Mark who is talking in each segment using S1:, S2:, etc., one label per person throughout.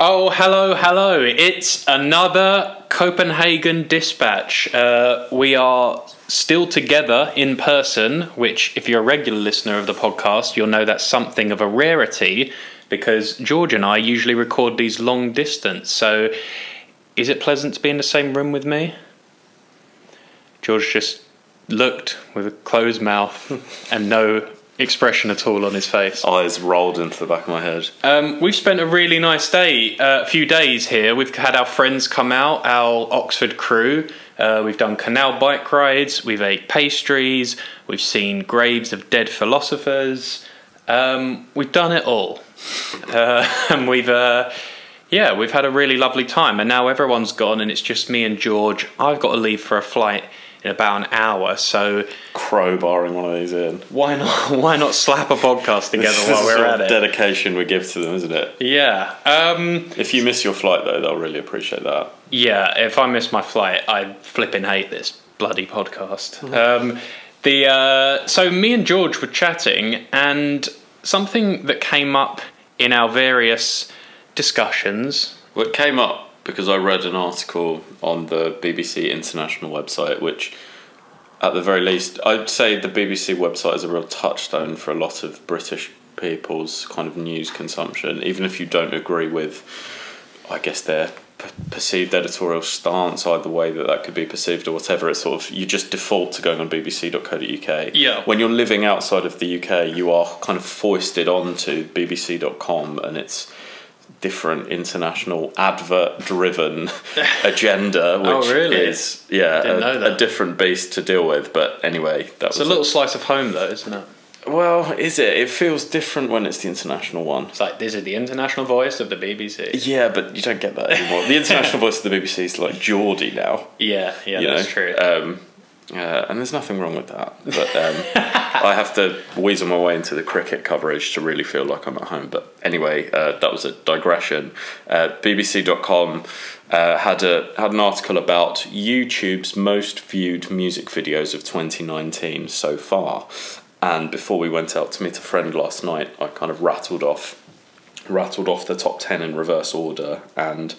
S1: Oh, hello, hello. It's another Copenhagen dispatch. Uh, we are still together in person, which, if you're a regular listener of the podcast, you'll know that's something of a rarity because George and I usually record these long distance. So, is it pleasant to be in the same room with me? George just looked with a closed mouth and no expression at all on his face.
S2: Eyes rolled into the back of my head.
S1: Um, we've spent a really nice day, uh, a few days here. We've had our friends come out, our Oxford crew. Uh, we've done canal bike rides. We've ate pastries. We've seen graves of dead philosophers. Um, we've done it all, uh, and we've uh, yeah, we've had a really lovely time. And now everyone's gone, and it's just me and George. I've got to leave for a flight in about an hour, so
S2: Crowbarring one of these in.
S1: why not? Why not slap a podcast together while we're at it?
S2: dedication we give to them, isn't it?
S1: Yeah. Um,
S2: If you miss your flight, though, they'll really appreciate that.
S1: Yeah, if I miss my flight, I flipping hate this bloody podcast. Um, the uh, so me and George were chatting, and something that came up in our various discussions.
S2: Well, came up because I read an article on the BBC International website, which, at the very least, I'd say the BBC website is a real touchstone for a lot of British people's kind of news consumption, even if you don't agree with, I guess, their perceived editorial stance, either way that that could be perceived or whatever. It's sort of you just default to going on bbc.co.uk.
S1: Yeah.
S2: When you're living outside of the UK, you are kind of foisted onto bbc.com, and it's different international advert driven agenda which
S1: Oh, really?
S2: is yeah a, a different beast to deal with but anyway that
S1: It's
S2: was
S1: a little slice of home, though, isn't it?
S2: well is it it feels different when it's the international one
S1: It's like this is the international voice of the BBC.
S2: yeah but you don't get that anymore the international voice of the BBC is like Geordie now
S1: Yeah, yeah,
S2: you
S1: that's
S2: know
S1: true.
S2: um, uh, and there's nothing wrong with that but um, I have to weasel my way into the cricket coverage to really feel like I'm at home. But anyway uh, that was a digression. Uh, BBC.com uh, had a had an article about YouTube's most viewed music videos of 2019 so far. And before we went out to meet a friend last night I kind of rattled off rattled off the top 10 in reverse order. And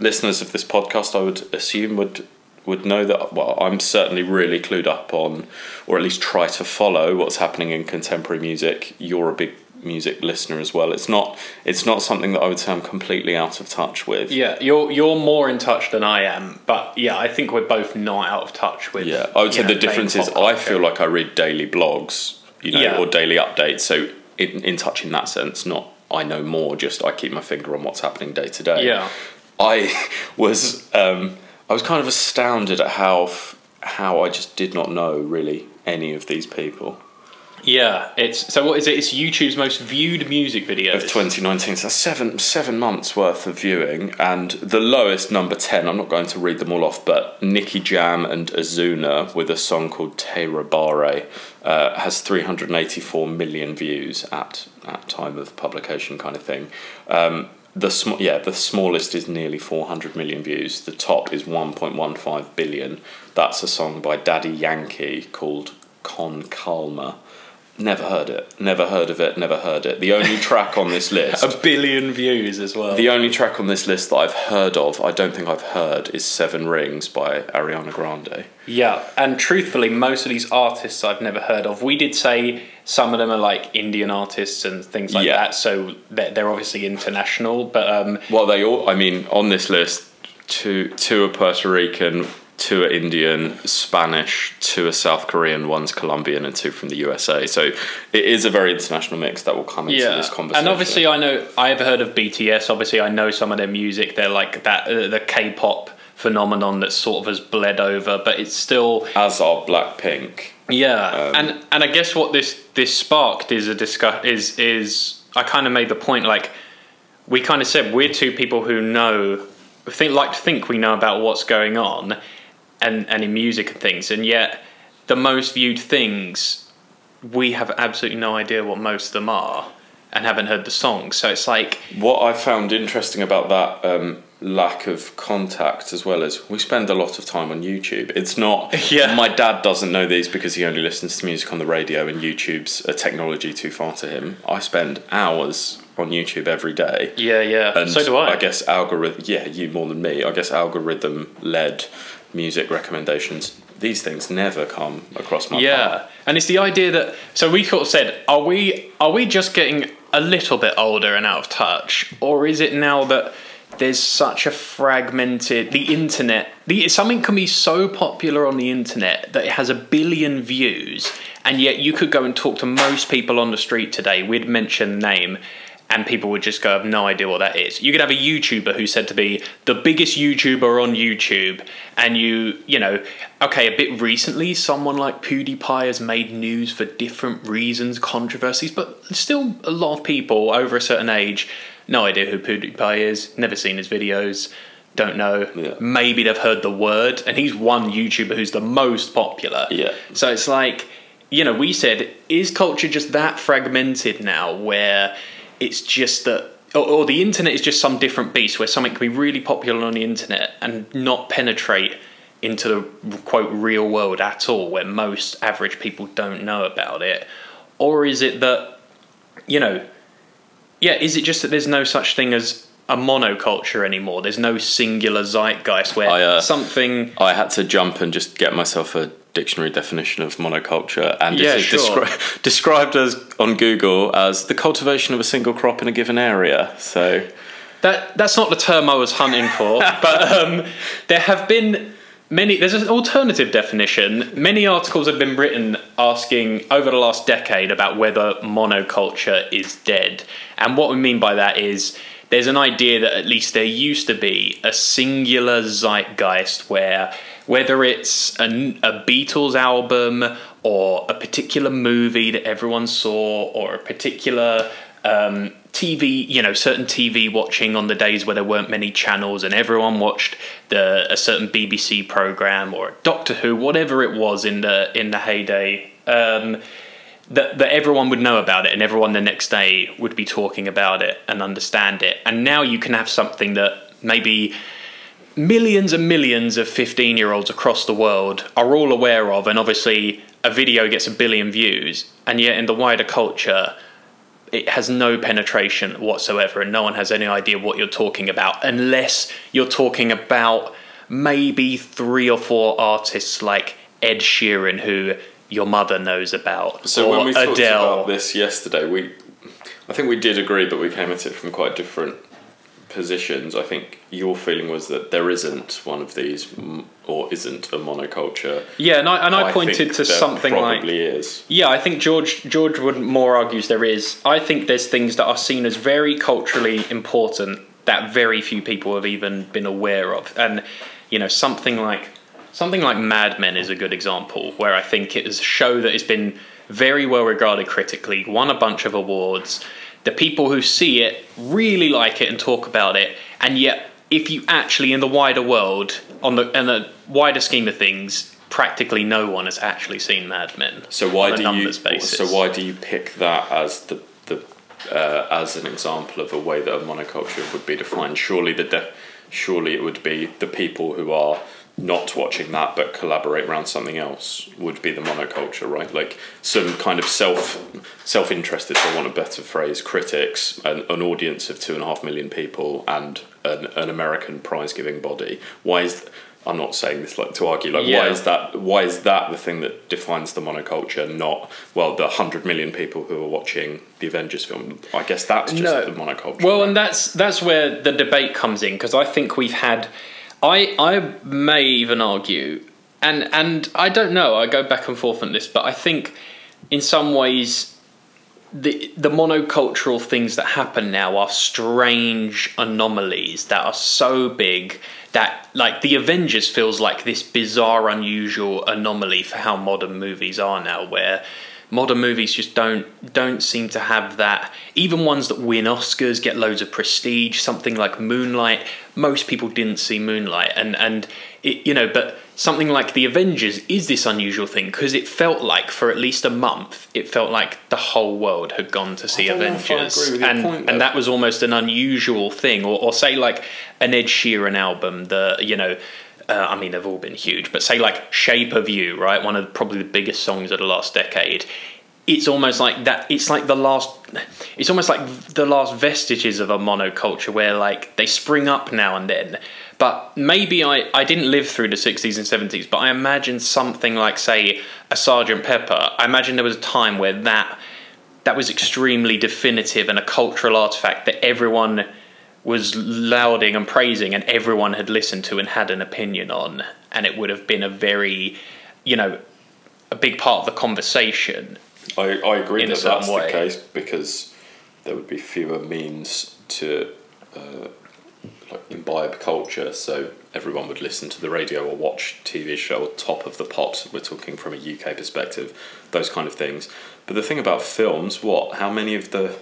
S2: listeners of this podcast I would assume would would know that well I'm certainly really clued up on or at least try to follow what's happening in contemporary music you're a big music listener as well it's not it's not something that I would say I'm completely out of touch with
S1: yeah, you're you're more in touch than I am, but yeah, I think we're both not out of touch with.
S2: Yeah, I would say
S1: know,
S2: the difference is I feel like I read daily blogs, you know,
S1: Yeah.
S2: or daily updates. So in, in touch in that sense, not I know more. Just I keep my finger on what's happening day to day.
S1: Yeah.
S2: I was um, I was kind of astounded at how how I just did not know really any of these people
S1: Yeah, it's so. What is it? It's YouTube's most viewed music video
S2: of 2019. So seven seven months worth of viewing, and the lowest number ten. I'm not going to read them all off, but Nicky Jam and Ozuna with a song called Te Robaré uh, has 384 million views at at time of publication, kind of thing. Um, the sm- yeah, the smallest is nearly 400 million views. The top is 1.15 billion. That's a song by Daddy Yankee called Con Calma. Never heard it. Never heard of it. Never heard it. The only track on this list.
S1: a billion views as well.
S2: The only track on this list that I've heard of, I don't think I've heard, is Seven Rings by Ariana Grande.
S1: yeah, and truthfully, most of these artists I've never heard of. We did say some of them are like Indian artists and things like
S2: Yeah.
S1: that, so they're, they're obviously international. But um,
S2: Well, they all, I mean, on this list, two, two are Puerto Rican, two are Indian, Spanish, two are South Korean, one's Colombian, and two from the USA. So it is a very international mix that will come into
S1: yeah,
S2: this conversation.
S1: and obviously I know I've heard of BTS. Obviously, I know some of their music. They're like that uh, the K-pop phenomenon that sort of has bled over, but it's still
S2: as are Blackpink.
S1: Yeah,
S2: Um,
S1: and and I guess what this this sparked is a discuss is is I kind of made the point like we kind of said we're two people who know think like to think we know about what's going on and and in music and things, and yet the most viewed things we have absolutely no idea what most of them are and haven't heard the songs. So it's like
S2: What I found interesting about that um, lack of contact as well as we spend a lot of time on YouTube. It's not.
S1: Yeah.
S2: My dad doesn't know these because he only listens to music on the radio, and YouTube's a technology too far to him. I spend hours on YouTube every day.
S1: Yeah, yeah.
S2: And
S1: so do I.
S2: I guess algorithm. Yeah, you more than me. I guess algorithm led music recommendations. These things never come across my
S1: yeah,
S2: path.
S1: and it's the idea that so we sort of said, are we are we just getting a little bit older and out of touch, or is it now that there's such a fragmented the internet? The something can be so popular on the internet that it has a billion views, and yet you could go and talk to most people on the street today. We'd mention name, and people would just go, have no idea what that is. You could have a YouTuber who's said to be the biggest YouTuber on YouTube, and you, you know, okay, a bit recently, someone like PewDiePie has made news for different reasons, controversies, but still a lot of people over a certain age, no idea who PewDiePie is, never seen his videos, don't know.
S2: Yeah.
S1: Maybe they've heard the word, and he's one YouTuber who's the most popular.
S2: Yeah.
S1: So it's like, you know, we said, is culture just that fragmented now where it's just that, or, or the internet is just some different beast where something can be really popular on the internet and not penetrate into the quote real world at all, where most average people don't know about it? Or is it that, you know, yeah, is it just that there's no such thing as a monoculture anymore? There's no singular zeitgeist where
S2: I, uh,
S1: something.
S2: I had to jump and just get myself a dictionary definition of monoculture, and
S1: Yeah,
S2: it is
S1: sure.
S2: descri- described as on Google as the cultivation of a single crop in a given area. So
S1: That that's not the term I was hunting for, but um, there have been many. There's an alternative definition. Many articles have been written asking over the last decade about whether monoculture is dead, and what we mean by that is there's an idea that at least there used to be a singular zeitgeist where whether it's a, a Beatles album or a particular movie that everyone saw or a particular um, TV, you know, certain TV watching on the days where there weren't many channels and everyone watched the a certain BBC program or Doctor Who, whatever it was in the in the heyday. Um, that, that everyone would know about it and everyone the next day would be talking about it and understand it. And now you can have something that maybe millions and millions of 15 year olds across the world are all aware of, and obviously a video gets a billion views, and yet in the wider culture, it has no penetration whatsoever, and no one has any idea what you're talking about unless you're talking about maybe three or four artists like Ed Sheeran, who your mother knows about,
S2: So when we talked about this yesterday, we I think we did agree, but we came at it from quite different positions. I think your feeling was that there isn't one of these, mm, or isn't a monoculture.
S1: yeah, and I, and I,
S2: I
S1: pointed to something like
S2: probably is.
S1: Yeah, I think George George would more argues there is. I think there's things that are seen as very culturally important that very few people have even been aware of, and you know something like something like Mad Men is a good example where I think it is a show that has been very well regarded critically, won a bunch of awards. The people who see it really like it and talk about it, and yet if you actually in the wider world on the in the wider scheme of things practically no one has actually seen Mad Men.
S2: So why
S1: on a
S2: do you?
S1: basis.
S2: So why do you pick that as the the uh, as an example of a way that a monoculture would be defined? Surely the de- surely it would be the people who are not watching that but collaborate around something else would be the monoculture, right? Like some kind of self self interested, for want of a better phrase, critics, an, an audience of two and a half million people, and an, an American prize giving body. Why is I'm not saying this like to argue. Like,
S1: Yeah.
S2: why is that? Why is that the thing that defines the monoculture? Not well, the hundred million people who are watching the Avengers film. I guess that's just
S1: No.
S2: the monoculture.
S1: Well,
S2: right?
S1: and that's that's where the debate comes in because I think we've had. I I may even argue, and and I don't know. I go back and forth on this, but I think in some ways the the monocultural things that happen now are strange anomalies that are so big that like the Avengers feels like this bizarre, unusual anomaly for how modern movies are now, where modern movies just don't don't seem to have that. Even ones that win oscars get loads of prestige something like moonlight most people didn't see moonlight. And and it, you know but something like the avengers is this unusual thing because it felt like for at least a month it felt like the whole world had gone to see
S2: don't know if I
S1: avengers.
S2: agree with your
S1: and and that was almost an unusual thing. Or, or say like an ed sheeran album the you know uh, I mean, they've all been huge, but say like "Shape of You," right? One of probably the biggest songs of the last decade. it's almost like that it's like the last it's almost like the last vestiges of a monoculture where like they spring up now and then but maybe I, I didn't live through the 60s and 70s but i imagine something like say a sergeant pepper i imagine there was a time where that that was extremely definitive and a cultural artifact that everyone was lauding and praising and everyone had listened to and had an opinion on and it would have been a very you know a big part of the conversation
S2: I, I agree
S1: In a
S2: that that's
S1: way.
S2: the case because there would be fewer means to uh, like imbibe culture, so everyone would listen to the radio or watch TV show or top of the pops. We're talking from a UK perspective, those kind of things. But the thing about films, what? How many of the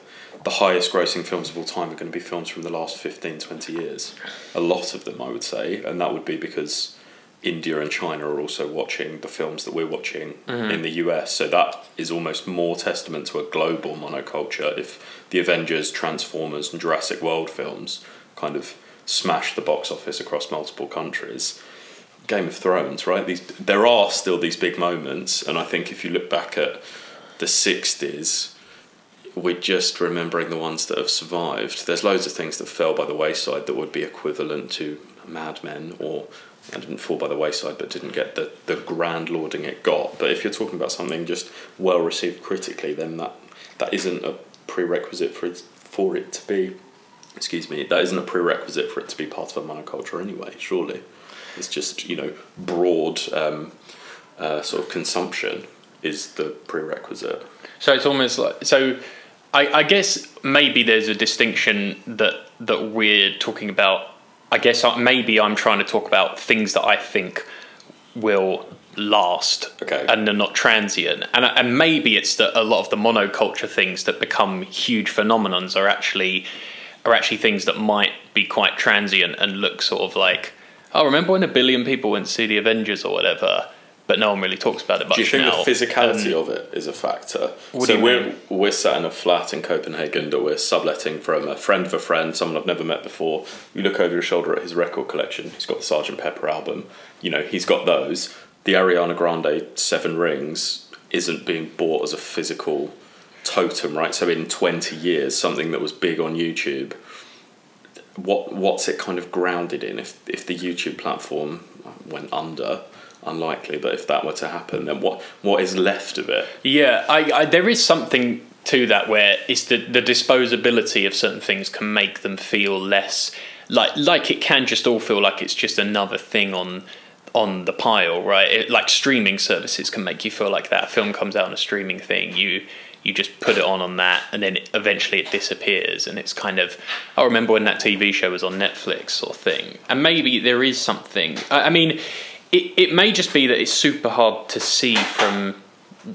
S2: the highest grossing films of all time are going to be films from the last 15, 20 years? A lot of them, I would say, and that would be because India and China are also watching the films that we're watching mm-hmm. in the US. So that is almost more testament to a global monoculture. If the Avengers, Transformers, and Jurassic World films kind of smash the box office across multiple countries. Game of Thrones, right? These there are still these big moments, and I think if you look back at the '60s, we're just remembering the ones that have survived. There's loads of things that fell by the wayside that would be equivalent to Mad Men or didn't fall by the wayside but didn't get the, the grand lauding it got. But if you're talking about something just well received critically, then that that isn't a prerequisite for it for it to be excuse me, that isn't a prerequisite for it to be part of a monoculture anyway, surely. It's just, you know, broad um, uh, sort of consumption is the prerequisite.
S1: So it's almost like so. I, I guess maybe there's a distinction that that we're talking about. I guess I- maybe I'm trying to talk about things that I think will last
S2: Okay.
S1: and are not transient. And and maybe it's that a lot of the monoculture things that become huge phenomenons are actually are actually things that might be quite transient and look sort of like oh remember when a billion people went to see the Avengers or whatever. But no one really talks about it much
S2: Do you think
S1: now.
S2: the physicality
S1: Um,
S2: of it is a factor?
S1: What
S2: so
S1: do you
S2: we're
S1: mean?
S2: we're sat in a flat in Copenhagen that we're subletting from a friend of a friend, someone I've never met before. You look over your shoulder at his record collection. He's got the Sgt. Pepper album. You know, he's got those. The Ariana Grande Seven Rings isn't being bought as a physical totem, right? So in twenty years, something that was big on YouTube what what's it kind of grounded in if if the YouTube platform went under unlikely but if that were to happen then what what is left of it
S1: Yeah, I, I, there is something to that where it's the, the disposability of certain things can make them feel less like like it can just all feel like it's just another thing on on the pile, right? It, like streaming services can make you feel like that. A film comes out on a streaming thing, you you just put it on on that, and then eventually it disappears, and it's kind of. I remember when that TV show was on Netflix, of thing, and maybe there is something. I, I mean, it it may just be that it's super hard to see from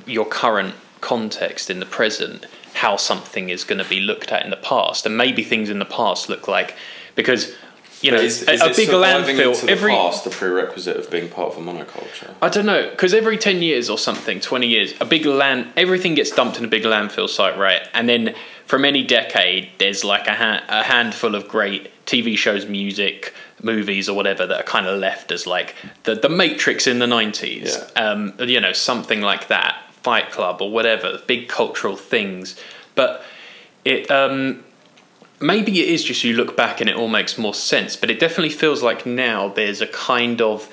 S1: your current context in the present how something is going to be looked at in the past and maybe things in the past look like because you know
S2: is,
S1: a,
S2: is
S1: a big
S2: surviving
S1: landfill
S2: the
S1: every
S2: past the prerequisite of being part of a monoculture?
S1: I don't know because every 10 years or something 20 years a big land everything gets dumped in a big landfill site right? And then from any decade there's like a, ha- a handful of great TV shows music movies or whatever that are kind of left as like the the Matrix in the 90s um, you know something like that Fight Club or whatever big cultural things. But it um maybe it is just you look back and it all makes more sense but it definitely feels like now there's a kind of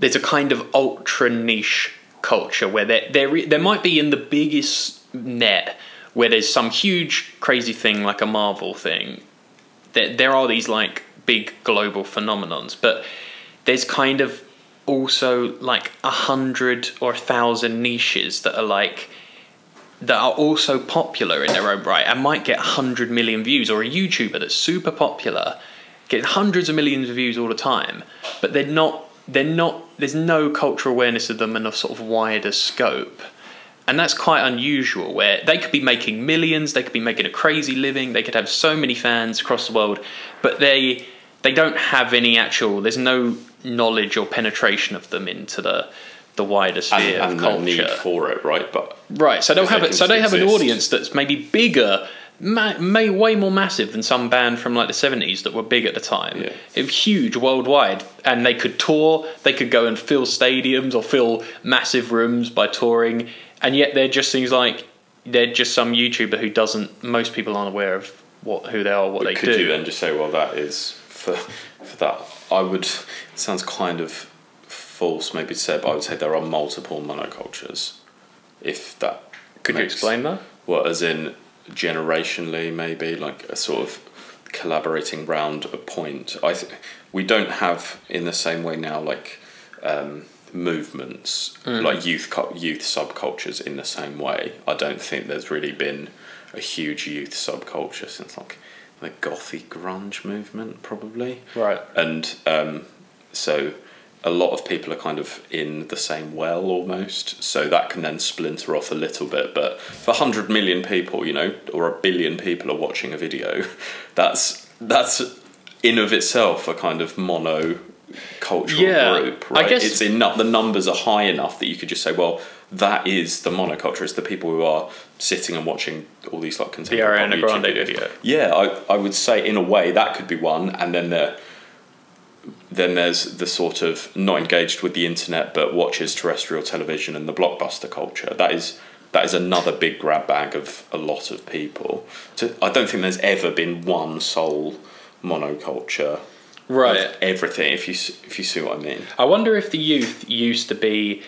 S1: there's a kind of ultra niche culture where there there there might be in the biggest net where there's some huge crazy thing like a Marvel thing. There there are these like big global phenomenons but there's kind of also like a hundred or a thousand niches that are like that are also popular in their own right and might get 100 million views or a YouTuber that's super popular getting hundreds of millions of views all the time but they're not they're not there's no cultural awareness of them in a sort of wider scope. And that's quite unusual where they could be making millions they could be making a crazy living they could have so many fans across the world but they they don't have any actual there's no knowledge or penetration of them into the the wider sphere
S2: and
S1: of
S2: no
S1: culture
S2: need for it right but
S1: Right, so they'll have
S2: they
S1: it. So they have an audience that's maybe bigger, ma- may way more massive than some band from like the seventies that were big at the time.
S2: Yeah.
S1: It was huge worldwide, and they could tour. They could go and fill stadiums or fill massive rooms by touring, and yet they're just things like they're just some YouTuber who doesn't. Most people aren't aware of what who they are, what they
S2: Could
S1: do.
S2: you then just say, well, that is for for that? I would. It sounds kind of false, maybe to say, but I would say there are multiple monocultures. If that
S1: Could you explain that?
S2: Well, as in generationally, maybe like a sort of collaborating round a point. I th- we don't have in the same way now like um, movements like youth cu- youth subcultures in the same way. I don't think there's really been a huge youth subculture since like the gothic grunge movement, probably.
S1: Right.
S2: and um, so a lot of people are kind of in the same well almost. So that can then splinter off a little bit. But for 100 million people you know or a billion people are watching a video that's that's in of itself a kind of mono cultural
S1: Yeah,
S2: group
S1: I guess-
S2: it's enough the numbers are high enough that you could just say well that is the monoculture. It's the people who are sitting and watching all these like
S1: The
S2: contemporary
S1: Ariana
S2: pop YouTube
S1: Grande
S2: videos.
S1: video.
S2: Yeah, I, I would say in a way that could be one, and then there, then there's the sort of not engaged with the internet but watches terrestrial television and the blockbuster culture. That is that is another big grab bag of a lot of people. So I don't think there's ever been one sole monoculture.
S1: Right.
S2: Of everything. If you if you see what I mean.
S1: I wonder if the youth used to be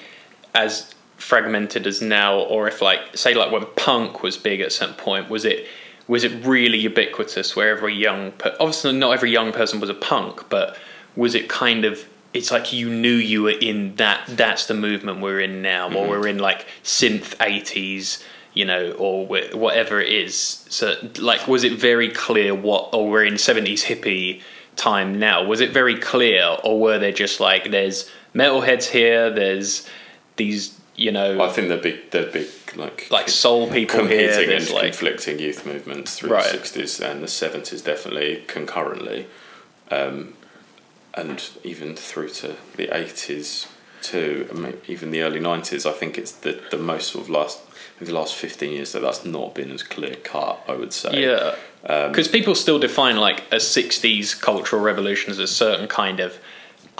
S1: as fragmented as now, or if like say like when punk was big at some point, was it was it really ubiquitous where every young per- obviously not every young person was a punk, but was it kind of it's like you knew you were in that that's the movement we're in now, or mm-hmm. we're in like synth eighties. You know, or whatever it is. So, like, was it very clear what, or we're in seventies hippie time now? Was it very clear, or were there just like there's metalheads here, there's these, you know,
S2: I think there'd be there'd be like
S1: like soul people here,
S2: competing and
S1: like
S2: conflicting youth movements through
S1: Right.
S2: the sixties and the seventies, definitely concurrently, um, and even through to the eighties too, and may- even the early nineties. I think it's the the most sort of last the last fifteen years that that's not been as clear cut. I would say.
S1: yeah,
S2: Um,
S1: because people still define like a '60s cultural revolution as a certain kind of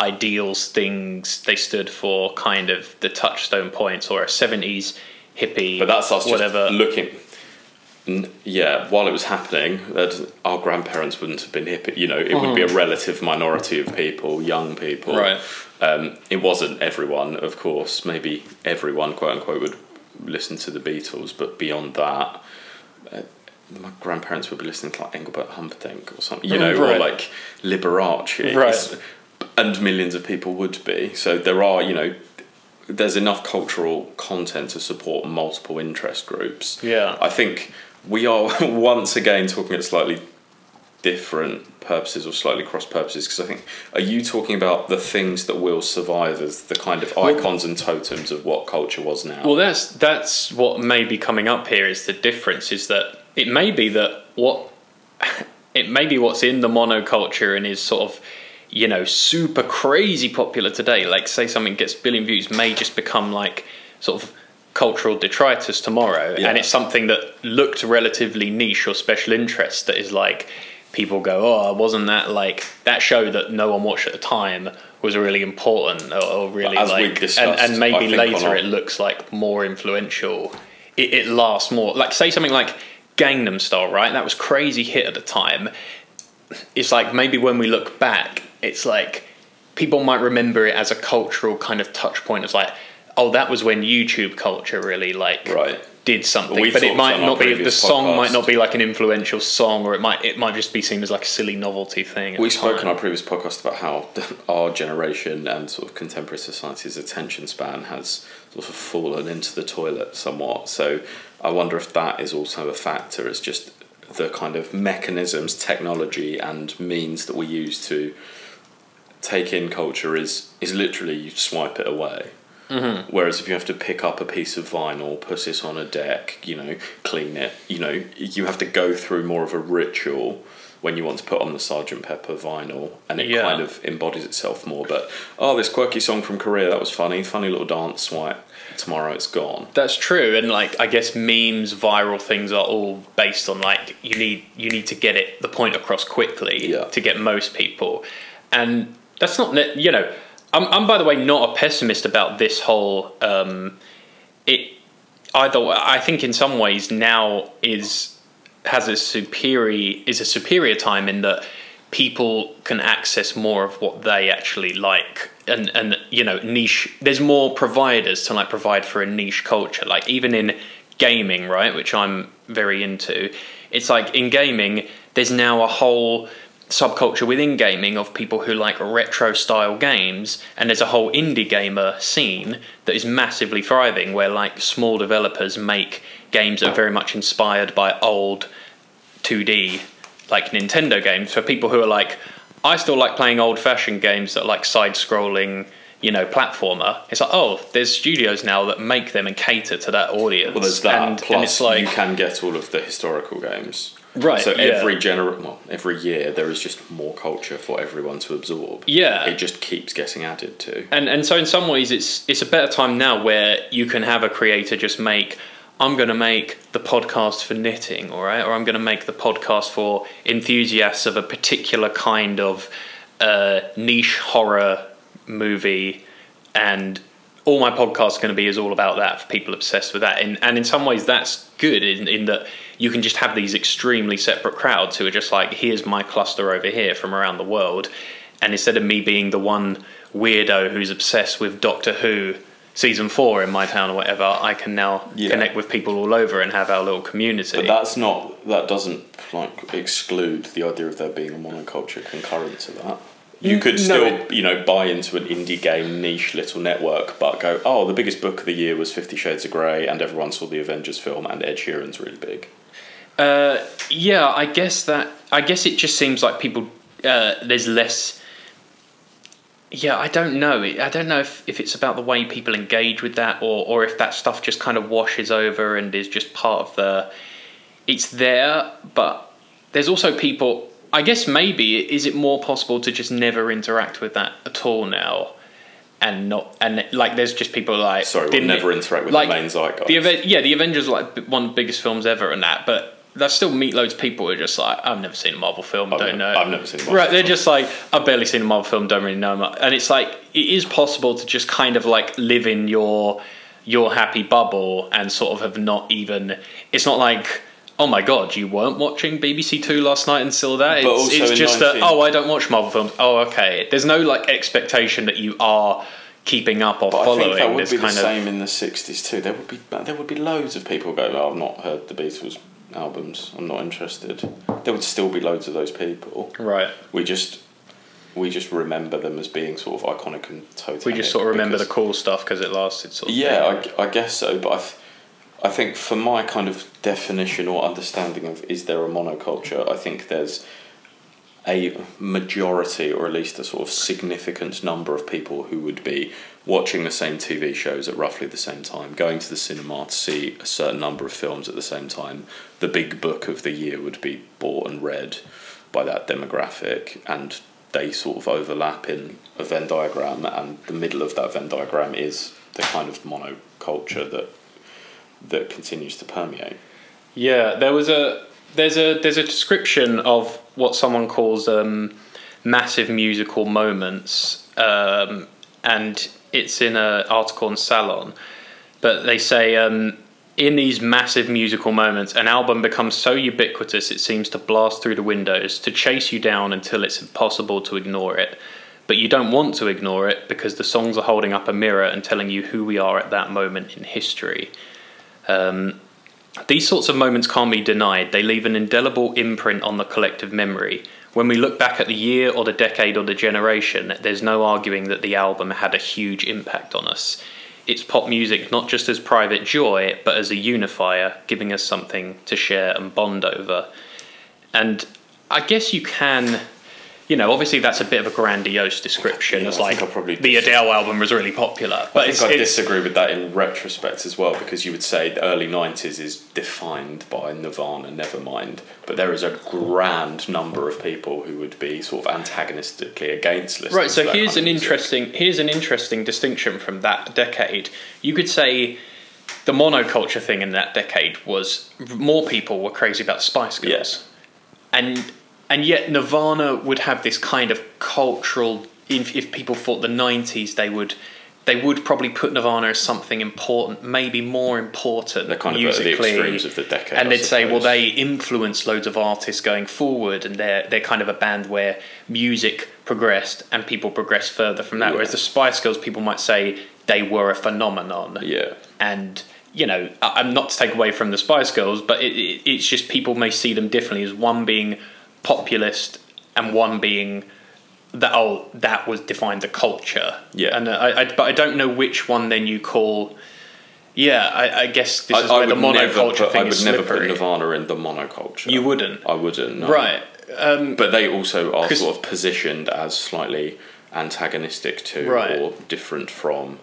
S1: ideals, things they stood for, kind of the touchstone points, or a '70s hippie,
S2: But that's us
S1: whatever.
S2: just looking. Yeah, while it was happening, that our grandparents wouldn't have been hippie. You know, it would be a relative minority of people, young people.
S1: Right.
S2: Um, it wasn't everyone, of course. Maybe everyone, quote unquote, would listen to the Beatles, but beyond that, uh, my grandparents would be listening to like Engelbert Humperdinck or something. You know, or like Liberace.
S1: Right.
S2: It's- And millions of people would be. So there are, you know, there's enough cultural content to support multiple interest groups.
S1: Yeah.
S2: I think we are once again talking at slightly different purposes or slightly cross purposes because I think are you talking about the things that will survive as the kind of icons and totems of what culture was now?
S1: Well, that's that's what may be coming up here. Is the difference is that it may be that what it may be what's in the monoculture and is sort of you know super crazy popular today. Like say something gets a billion views, may just become like sort of cultural detritus tomorrow,
S2: Yeah.
S1: and it's something that looked relatively niche or special interest that is like people go, oh, wasn't that like that show that no one watched at the time was really important or, or really like, and, and maybe later it looks like more influential. It, it lasts more. Like say something like Gangnam Style, right? That was crazy hit at the time. It's like maybe when we look back, it's like people might remember it as a cultural kind of touch point. It's like, oh, that was when YouTube culture really like
S2: Right.
S1: did something.
S2: We've
S1: but it might not be the song might not be like an influential song, or it might it might just be seen as like a silly novelty thing.
S2: We spoke
S1: time.
S2: in our previous podcast about how our generation and sort of contemporary society's attention span has sort of fallen into the toilet somewhat. So I wonder if that is also a factor. It's just the kind of mechanisms, technology, and means that we use to take in culture is is literally you swipe it away.
S1: Mm-hmm.
S2: Whereas if you have to pick up a piece of vinyl, put it on a deck, you know, clean it, you know, you have to go through more of a ritual when you want to put on the Sergeant Pepper vinyl, and it
S1: Yeah.
S2: kind of embodies itself more. But oh, this quirky song from Korea that was funny, funny little dance swipe. Tomorrow it's gone.
S1: That's true, and like I guess memes, viral things are all based on like you need you need to get it the point across quickly
S2: Yeah.
S1: to get most people, and that's not you know I'm I'm by the way not a pessimist about this whole um, it. either I think in some ways now is has a superior is a superior time in that people can access more of what they actually like and and you know niche there's more providers to like provide for a niche culture like even in gaming right which i'm very into it's like in gaming there's now a whole subculture within gaming of people who like retro style games and there's a whole indie gamer scene that is massively thriving where like small developers make games that are very much inspired by old 2D like Nintendo games for people who are like I still like playing old fashioned games that are like side scrolling you know platformer it's like oh there's studios now that make them and cater to that audience
S2: Well, there's that.
S1: and,
S2: Plus,
S1: and it's like
S2: you can get all of the historical games.
S1: Right,
S2: So
S1: yeah.
S2: every gener- well, every year there is just more culture for everyone to absorb.
S1: Yeah.
S2: It just keeps getting added to.
S1: and and so in some ways it's it's a better time now where you can have a creator just make I'm going to make the podcast for knitting, all right, or I'm going to make the podcast for enthusiasts of a particular kind of uh, niche horror movie, and all my podcast is going to be is all about that for people obsessed with that. And and in some ways that's good in, in that you can just have these extremely separate crowds who are just like, here's my cluster over here from around the world, and instead of me being the one weirdo who's obsessed with Doctor Who season four in my town or whatever, I can now
S2: Yeah.
S1: connect with people all over and have our little community.
S2: But that's not. That doesn't like exclude the idea of there being a monoculture concurrent to that. You mm, could
S1: No,
S2: still,
S1: it-
S2: you know, buy into an indie game niche little network, but go, oh, the biggest book of the year was Fifty Shades of Grey, and everyone saw the Avengers film, and Ed Sheeran's really big.
S1: Uh, yeah, I guess that. I guess it just seems like people. Uh, there's less. Yeah, I don't know. I don't know if, if it's about the way people engage with that, or or if that stuff just kind of washes over and is just part of the. It's there, but there's also people. I guess maybe is it more possible to just never interact with that at all now, and not and like there's just people like
S2: Sorry, we'll never
S1: it-
S2: interact with
S1: like,
S2: the main zeitgeist.
S1: the yeah, the Avengers like one of the biggest films ever and that, but that still meet loads of people who are just like, I've never seen a Marvel film,
S2: I've
S1: don't
S2: ne-
S1: know.
S2: I've never seen a Marvel
S1: Right, they're
S2: film.
S1: just like, I've barely seen a Marvel film, don't really know much. And it's like, it is possible to just kind of like live in your your happy bubble and sort of have not even. It's not like. Oh my god, you weren't watching BBC Two last night and still that? It's,
S2: But
S1: it's
S2: in
S1: just
S2: 19
S1: that, oh, I don't watch Marvel films. Oh, okay. There's no like expectation that you are keeping up or
S2: But I
S1: following
S2: think that would be the
S1: kind of.
S2: same in the '60s too. There would be there would be loads of people going, oh, "I've not heard the Beatles albums. I'm not interested." There would still be loads of those people.
S1: Right.
S2: We just we just remember them as being sort of iconic and totally.
S1: We just sort of remember the cool stuff because it lasted sort of
S2: Yeah, I, I guess so. But I, th- I think for my kind of definition or understanding of is there a monoculture, I think there's a majority or at least a sort of significant number of people who would be watching the same TV shows at roughly the same time, going to the cinema to see a certain number of films at the same time. The big book of the year would be bought and read by that demographic, and they sort of overlap in a Venn diagram, and the middle of that Venn diagram is the kind of monoculture that that continues to permeate.
S1: Yeah, there was a there's a there's a description of what someone calls um, massive musical moments, um, and it's in an article on Salon. But they say um, in these massive musical moments, an album becomes so ubiquitous it seems to blast through the windows to chase you down until it's impossible to ignore it. But you don't want to ignore it because the songs are holding up a mirror and telling you who we are at that moment in history. Um, these sorts of moments can't be denied. They leave an indelible imprint on the collective memory. When we look back at the year or the decade or the generation, there's no arguing that the album had a huge impact on us. It's pop music not just as private joy, but as a unifier, giving us something to share and bond over. And I guess you can, you know, obviously that's a bit of a grandiose description.
S2: Yeah, I
S1: like
S2: probably
S1: the Adele album was really popular, but
S2: I think I disagree with that in retrospect as well because you would say the early 90s is defined by Nirvana, Nevermind, but there is a grand number of people who would be sort of antagonistically against listening
S1: Right, so here's an
S2: music.
S1: interesting here's an interesting distinction from that decade. You could say the monoculture thing in that decade was more people were crazy about Spice Girls,
S2: Yes.
S1: and and yet Nirvana would have this kind of cultural. If, if people thought the '90s, they would they would probably put Nirvana as something important, maybe more important
S2: They're kind of at the
S1: musically.
S2: extremes of the decade,
S1: and
S2: I
S1: they'd say, well, they influenced loads of artists going forward, and they're they're kind of a band where music progressed and people progressed further from that.
S2: Yeah.
S1: Whereas the Spice Girls, people might say they were a phenomenon
S2: Yeah.
S1: and you know i'm not to take away from the spice girls but it, it, it's just people may see them differently as one being populist and one being that oh that was defined the culture
S2: Yeah.
S1: and uh, I, I but i don't know which one then you call yeah i, I guess this
S2: I,
S1: is
S2: I
S1: where the monoculture
S2: put,
S1: thing
S2: I would
S1: is
S2: never put Nirvana in the monoculture.
S1: you wouldn't
S2: I wouldn't. no.
S1: right um,
S2: But they also are sort of positioned as slightly antagonistic to
S1: Right.
S2: or different from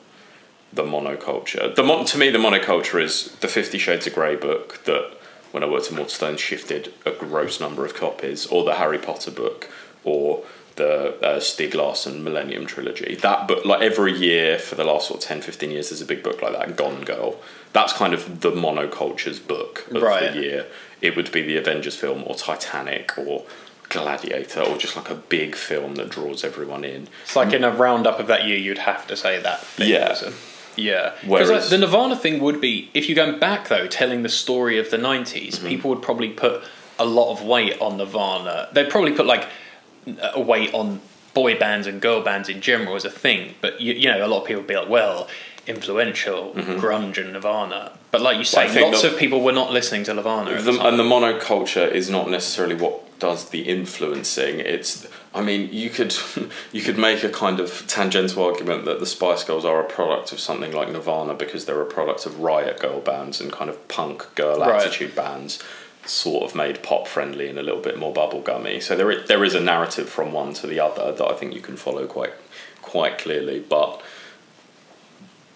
S2: the monoculture. The mon- to me, the monoculture is the Fifty Shades of Grey book that, when I worked at Waterstone, shifted a gross number of copies, or the Harry Potter book, or the uh, Stieg Larsson Millennium Trilogy. That book, like every year for the last sort of 10, 15 years, there's a big book like that, Gone Girl. That's kind of the monoculture's book of
S1: Right.
S2: the year. It would be the Avengers film, or Titanic, or Gladiator, or just like a big film that draws everyone in.
S1: It's like in a roundup of that year, you'd have to say that. Thing
S2: Yeah.
S1: Yeah. Because
S2: Whereas-
S1: the Nirvana thing would be, if you're going back though, telling the story of the 90s,
S2: Mm-hmm.
S1: people would probably put a lot of weight on Nirvana. They'd probably put like a weight on boy bands and girl bands in general as a thing. But you, you know, a lot of people would be like, well, influential, grunge and Nirvana. But like you
S2: Mm-hmm. Well,
S1: say, lots of people were not listening to Nirvana.
S2: The,
S1: the
S2: and the monoculture is not necessarily what does the influencing. It's, I mean, you could you could make a kind of tangential argument that the Spice Girls are a product of something like Nirvana because they're a product of riot girl bands and kind of punk girl
S1: Right.
S2: attitude bands, sort of made pop friendly and a little bit more bubblegummy. So there there is a narrative from one to the other that I think you can follow quite quite clearly, but.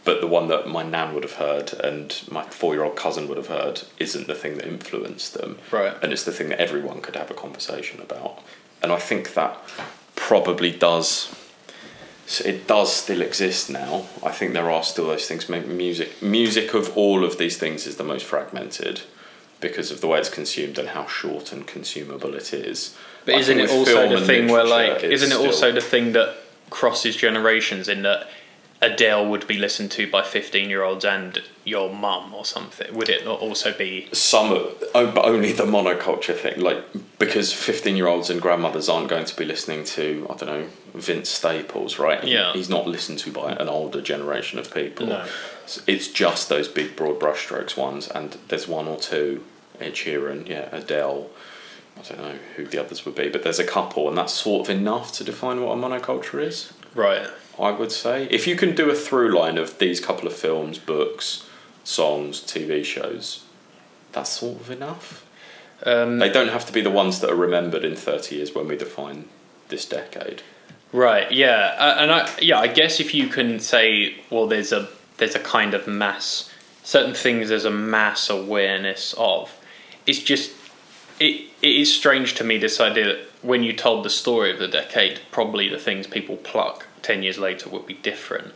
S2: But the one that my nan would have heard and my four year old cousin would have heard isn't the thing that influenced them.
S1: Right.
S2: And it's the thing that everyone could have a conversation about. And I think that probably does. It does still exist now. I think there are still those things. Music, music of all of these things is the most fragmented because of the way it's consumed and how short and consumable it is.
S1: But
S2: I
S1: isn't it also the thing where like isn't it also the thing that crosses generations in that Adele would be listened to by fifteen year olds and your mum or something? Would it not also be
S2: some oh, but only the monoculture thing like because 15 year olds and grandmothers aren't going to be listening to i don't know vince staples right
S1: Yeah.
S2: he's not listened to by an older generation of people
S1: No.
S2: It's just those big broad brushstrokes ones and there's one or two ed sheeran yeah adele i don't know who the others would be but there's a couple and that's sort of enough to define what a monoculture is
S1: right?
S2: I would say. If you can do a through line of these couple of films, books, songs, TV shows, that's sort of enough.
S1: Um,
S2: They don't have to be the ones that are remembered in 30 years when we define this decade.
S1: Right. Yeah. Uh, and I yeah I guess if you can say well there's a there's a kind of mass certain things there's a mass awareness of. It's just it it is strange to me this idea that when you told the story of the decade probably the things people pluck 10 years later will be different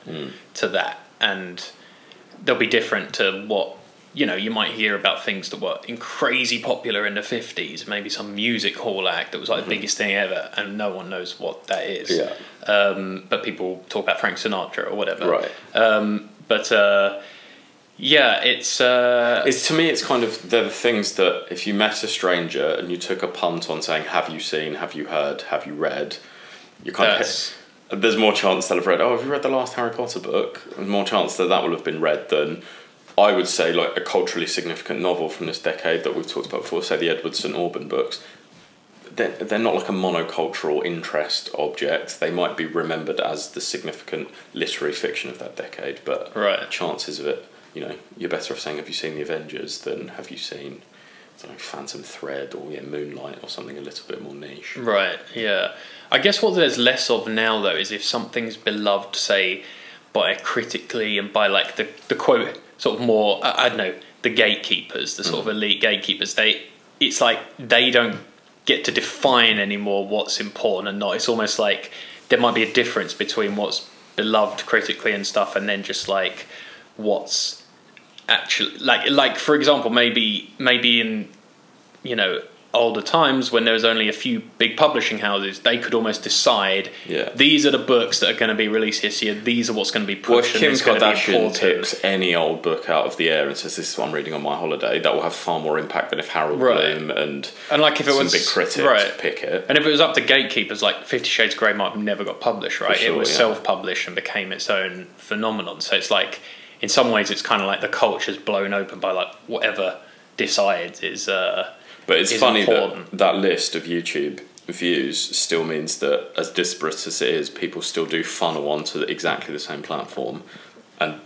S1: to that and they'll be different to what you know you might hear about things that were in crazy popular in the 50s maybe some music hall act that was like the biggest thing ever and no one knows what that is
S2: Yeah.
S1: um, but people talk about frank sinatra or whatever
S2: Right.
S1: um, but uh, yeah it's uh,
S2: It's to me, it's kind of they're the things that if you met a stranger and you took a punt on saying, "Have you seen? Have you heard? Have you read?" You kind of there's more chance they'll have read. Oh, have you read the last Harry Potter book? There's more chance that that will have been read than I would say like a culturally significant novel from this decade that we've talked about before. Say the Edward St Aubyn books. They're, they're not like a monocultural interest object. They might be remembered as the significant literary fiction of that decade, but
S1: Right.
S2: chances of it, you know, you're better off saying, "Have you seen the Avengers?" than "Have you seen, know, Phantom Thread or yeah, Moonlight or something a little bit more niche."
S1: Right, yeah. I guess what there's less of now though is if something's beloved, say, by critically and by like the, the quote sort of more I, I don't know, the gatekeepers, the sort of mm. elite gatekeepers, they it's like they don't get to define anymore what's important and not. It's almost like there might be a difference between what's beloved critically and stuff and then just like what's actually like like for example maybe maybe in you know older times when there was only a few big publishing houses, they could almost decide
S2: Yeah.
S1: these are the books that are going to be released this year. These are what's going to be
S2: Well,
S1: pushed.
S2: if
S1: and
S2: Kim
S1: it's gonna be
S2: Kardashian picks any old book out of the air and says, "This is what I'm reading on my holiday," that will have far more impact than if Harold
S1: Right.
S2: Bloom and
S1: and like if it
S2: some
S1: was
S2: big critics
S1: right,
S2: pick it.
S1: and if it was up to gatekeepers, like Fifty Shades of Grey might have never got published, right?
S2: sure,
S1: it was
S2: yeah.
S1: self-published and became its own phenomenon. So it's like, in some ways, it's kind of like the culture's blown open by like whatever decides is. Uh,
S2: But it's funny
S1: important.
S2: that that list of YouTube views still means that, as disparate as it is, people still do funnel onto exactly the same platform, and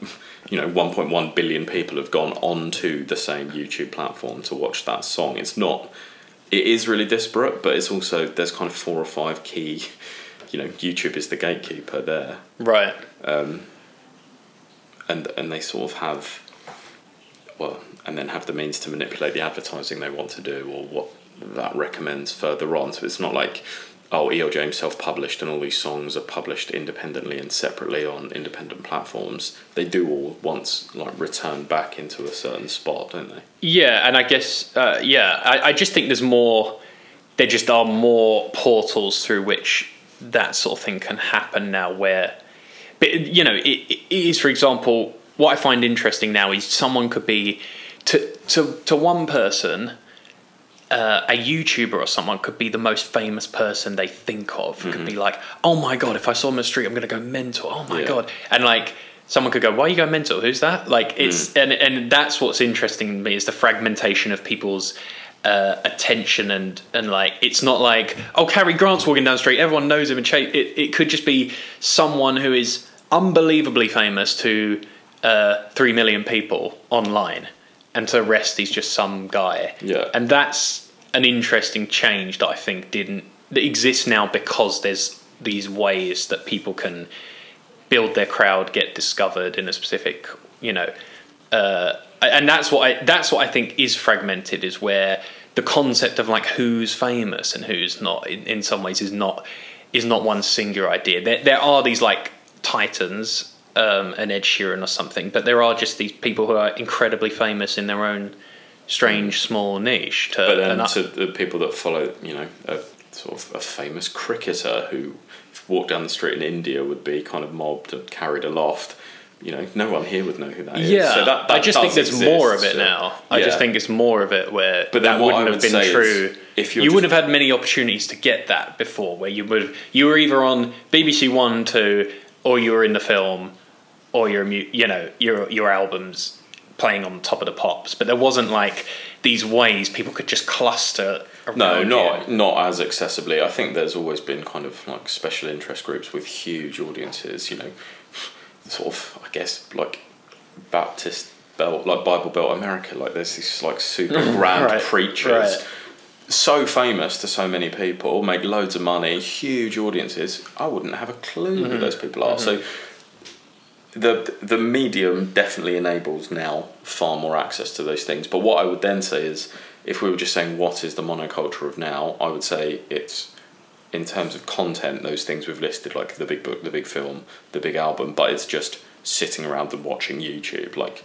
S2: you know, 1.1 billion people have gone onto the same YouTube platform to watch that song. It's not. It is really disparate, but it's also there's kind of four or five key. You know, YouTube is the gatekeeper there,
S1: right.
S2: Um, and and they sort of have. Well, and then have the means to manipulate the advertising they want to do or what that recommends further on. So it's not like, oh, E.L. James self published and all these songs are published independently and separately on independent platforms. They do all once like return back into a certain spot, don't they?
S1: Yeah, and I guess uh, yeah, I, I just think there's more. There just are more portals through which that sort of thing can happen now. Where, but you know, it, it is for example, what I find interesting now is someone could be to to to one person. Uh, a YouTuber or someone could be the most famous person they think of. Could be like, oh my god, if I saw him in the street, I'm going to go mental. Oh my
S2: Yeah.
S1: god, and like someone could go, why are you going mental? Who's that? Like it's and and that's what's interesting to me is the fragmentation of people's uh, attention and and like it's not like oh Cary Grant's walking down the street, everyone knows him and chase. It it could just be someone who is unbelievably famous to uh, three million people online, and to the rest he's just some guy.
S2: Yeah.
S1: and that's an interesting change that I think didn't that exists now because there's these ways that people can build their crowd, get discovered in a specific, you know, uh, and that's what I that's what I think is fragmented is where the concept of like who's famous and who's not in, in some ways is not is not one singular idea. There there are these like titans, um, an Ed Sheeran or something, but there are just these people who are incredibly famous in their own strange small niche. To,
S2: But then to the people that follow, you know, a sort of a famous cricketer who walked down the street in India would be kind of mobbed and carried aloft. You know, no one here would know who that is.
S1: Yeah,
S2: so that, that
S1: I just think there's more of it
S2: so-
S1: now. I just think it's more of it where
S2: But
S1: that wouldn't have been true.
S2: if you're
S1: wouldn't have had many opportunities to get that before, where you would you were either on BBC One, Two, or you were in the film, or your you know your your albums playing on top of the pops. But there wasn't like these ways people could just cluster.
S2: No, not
S1: you.
S2: not as accessibly. I think there's always been kind of like special interest groups with huge audiences. You know, sort of I guess like Baptist Belt, like Bible Belt America. Like there's these like super grand
S1: Right,
S2: preachers.
S1: right.
S2: So famous to so many people, make loads of money, huge audiences. I wouldn't have a clue
S1: Mm-hmm.
S2: who those people are. So the the medium definitely enables now far more access to those things. But what I would then say is, if we were just saying what is the monoculture of now, I would say it's in terms of content those things we've listed like the big book, the big film, the big album. But it's just sitting around and watching YouTube. Like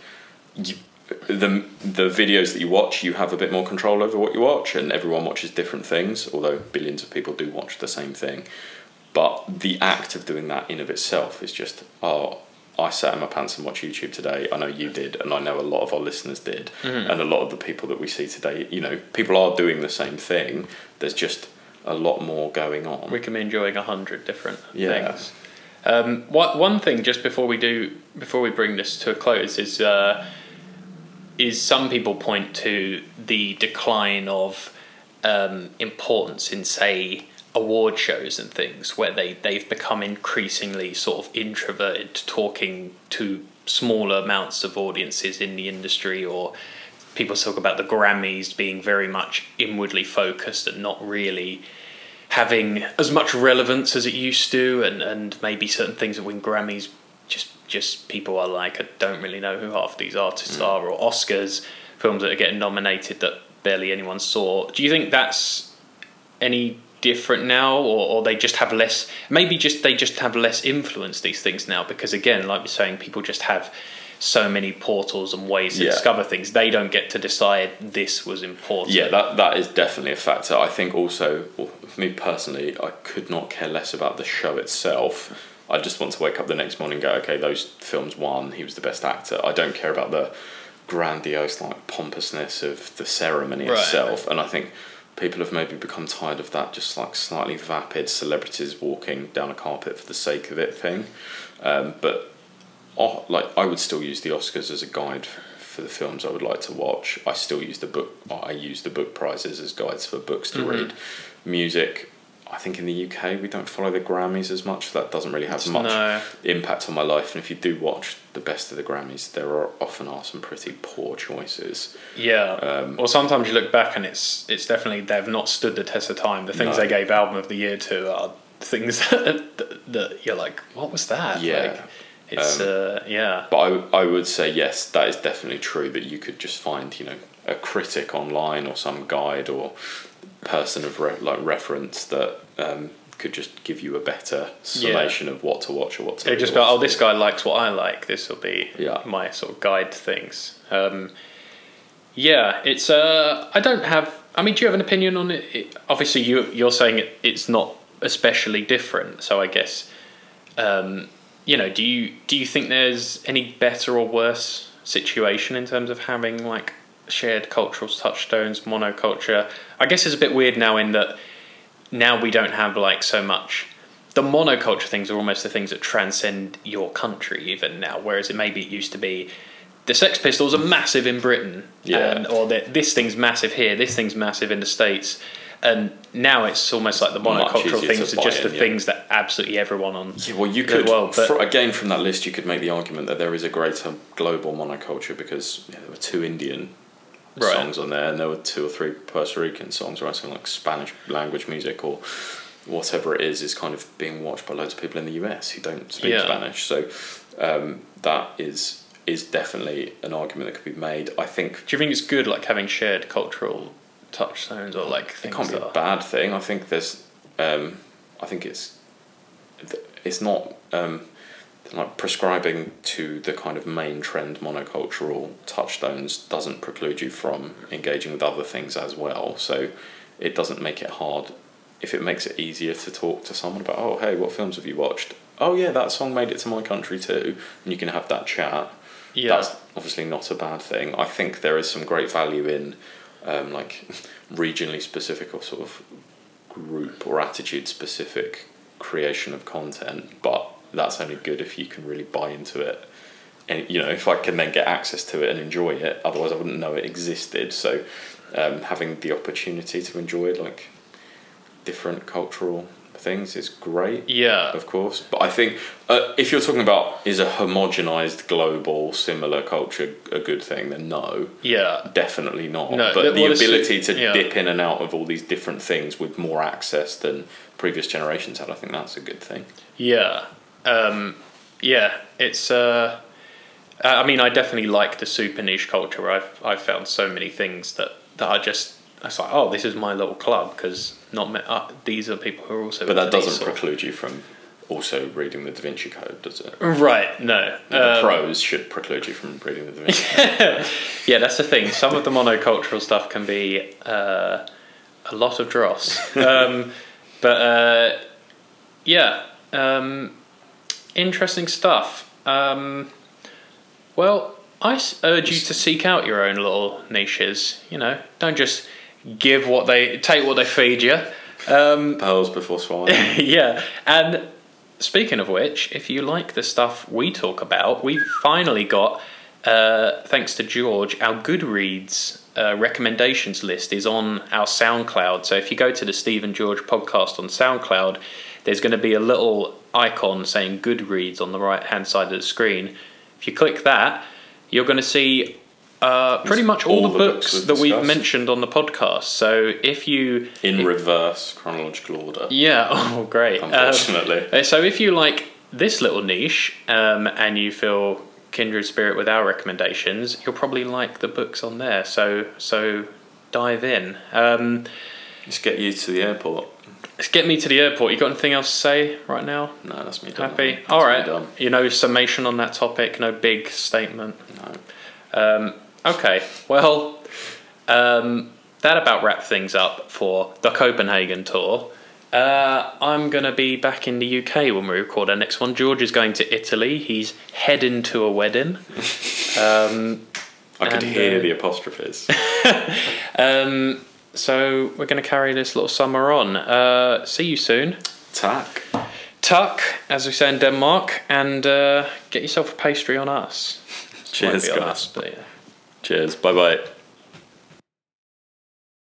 S2: you, the the videos that you watch, you have a bit more control over what you watch, and everyone watches different things. Although billions of people do watch the same thing, but the act of doing that in of itself is just oh. I sat in my pants and watched YouTube today. I know you did, and I know a lot of our listeners did, and a lot of the people that we see today. You know, people are doing the same thing. There's just a lot more going on.
S1: we can be enjoying a hundred different
S2: Yeah.
S1: things. Um, what one thing just before we do before we bring this to a close is uh, is some people point to the decline of um, importance in say award shows and things where they they've become increasingly sort of introverted to talking to smaller amounts of audiences in the industry or people talk about the Grammys being very much inwardly focused and not really having as much relevance as it used to, and, and maybe certain things that win Grammys just just people are like I don't really know who half these artists hmm. are, or Oscars films that are getting nominated that barely anyone saw. Do you think that's any different now, or, or they just have less? Maybe just they just have less influence these things now because again, like you're saying, people just have so many portals and ways to
S2: Yeah.
S1: discover things. They don't get to decide this was important.
S2: Yeah, that that is definitely a factor. I think also, well, for me personally, I could not care less about the show itself. I just want to wake up the next morning and go, okay, those films won. He was the best actor. I don't care about the grandiose like pompousness of the ceremony
S1: Right.
S2: itself. And I think people have maybe become tired of that just like slightly vapid celebrities walking down a carpet for the sake of it thing. Um, but oh, like I would still use the Oscars as a guide for the films I would like to watch. I still use the book. I use the book prizes as guides for books to
S1: Mhm.
S2: read. Music. I think in the UK we don't follow the Grammys as much. That doesn't really have much
S1: No.
S2: impact on my life. And if you do watch the best of the Grammys, there are often are some pretty poor choices.
S1: Yeah.
S2: Um,
S1: or sometimes you look back and it's it's definitely they've not stood the test of time. The things
S2: No.
S1: they gave album of the year to are things that, that you're like, what was that?
S2: Yeah.
S1: Like, it's
S2: Um,
S1: uh, yeah.
S2: But I, I would say yes, that is definitely true. That you could just find you know a critic online or some guide or person of re- like reference that um, could just give you a better summation of what to watch or what to.
S1: They just
S2: watch.
S1: oh, this guy likes what I like. This will be
S2: Yeah.
S1: my sort of guide to things. Um, yeah, it's. Uh, I don't have. I mean, do you have an opinion on it? it obviously, you you're saying it, it's not especially different. So I guess, um, you know, do you do you think there's any better or worse situation in terms of having like shared cultural touchstones, monoculture? I guess it's a bit weird now in that now we don't have like so much the monoculture things are almost the things that transcend your country even now whereas it maybe it used to be the sex pistols are massive in britain
S2: Yeah.
S1: and, or that this thing's massive here this thing's massive in the states and now it's almost like the monocultural things are just the
S2: yeah.
S1: things that absolutely everyone on
S2: Yeah, well, you
S1: the
S2: could
S1: world, but-
S2: again from that list, you could make the argument that there is a greater global monoculture because yeah, there were two Indian
S1: Right.
S2: songs on there, and there were two or three Puerto Rican songs, right? So like Spanish language music or whatever it is is kind of being watched by loads of people in the US who don't speak
S1: Yeah.
S2: Spanish. So um, that is is definitely an argument that could be made. I think
S1: do you think it's good like having shared cultural touchstones or like
S2: it can't be a bad thing. I think there's, um, I think it's, it's not um, like prescribing to the kind of main trend monocultural touchstones doesn't preclude you from engaging with other things as well. So it doesn't make it hard. If it makes it easier to talk to someone about, oh hey, what films have you watched? Oh yeah, that song made it to my country too, and you can have that chat
S1: yeah
S2: that's obviously not a bad thing. I think there is some great value in um, like regionally specific or sort of group or attitude specific creation of content, but that's only good if you can really buy into it. And you know, if I can then get access to it and enjoy it, otherwise I wouldn't know it existed. So um, having the opportunity to enjoy like different cultural things is great
S1: yeah
S2: of course. But I think uh, if you're talking about is a homogenized global similar culture a good thing, then no,
S1: yeah
S2: definitely not.
S1: No,
S2: but the ability to
S1: yeah.
S2: dip in and out of all these different things with more access than previous generations had, I think that's a good thing.
S1: Yeah, um, yeah. It's. Uh, I mean, I definitely like the super niche culture. Where I've I've found so many things that that are just. It's like, oh, this is my little club because not me, uh, these are people who are also.
S2: But that doesn't
S1: sort
S2: preclude you from also reading the Da Vinci Code, does it?
S1: Right. No.
S2: The
S1: Um,
S2: prose should preclude you from reading the Da Vinci Code.
S1: yeah, that's the thing. Some of the monocultural stuff can be uh, a lot of dross. Um, but uh, yeah, um, interesting stuff. Um, well, I urge you to seek out your own little niches. You know, don't just give what they take what they feed you. Um,
S2: Pearls before swine.
S1: yeah, and speaking of which, if you like the stuff we talk about, we've finally got, uh, thanks to George, our Goodreads uh, recommendations list is on our SoundCloud. So if you go to the Stephen George podcast on SoundCloud, there's going to be a little icon saying Goodreads on the right hand side of the screen. If you click that, you're going to see uh, pretty much all,
S2: all
S1: the,
S2: the
S1: books,
S2: books
S1: that we've mentioned on the podcast. So if you
S2: In reverse chronological order.
S1: yeah, oh great. Um,
S2: Unfortunately.
S1: uh, so if you like this little niche um, and you feel kindred spirit with our recommendations, you'll probably like the books on there. So so dive in. Um,
S2: Just get you to the airport.
S1: Let's get me to the airport. You got anything else to say right now?
S2: No, that's me done.
S1: Happy?
S2: That's
S1: All right. You know, summation on that topic. No big statement.
S2: No.
S1: Um, okay. Well, um, that about wraps things up for the Copenhagen tour. Uh, I'm going to be back in the UK when we record our next one. George is going to Italy. He's heading to a wedding. Um,
S2: I could
S1: And,
S2: hear
S1: uh,
S2: the apostrophes.
S1: um, so we're going to carry this little summer on. Uh, see you soon.
S2: Tuck.
S1: Tuck, as we say in Denmark, and uh, get yourself a pastry on us.
S2: Cheers,
S1: on
S2: guys.
S1: us, but yeah.
S2: Cheers. Bye bye.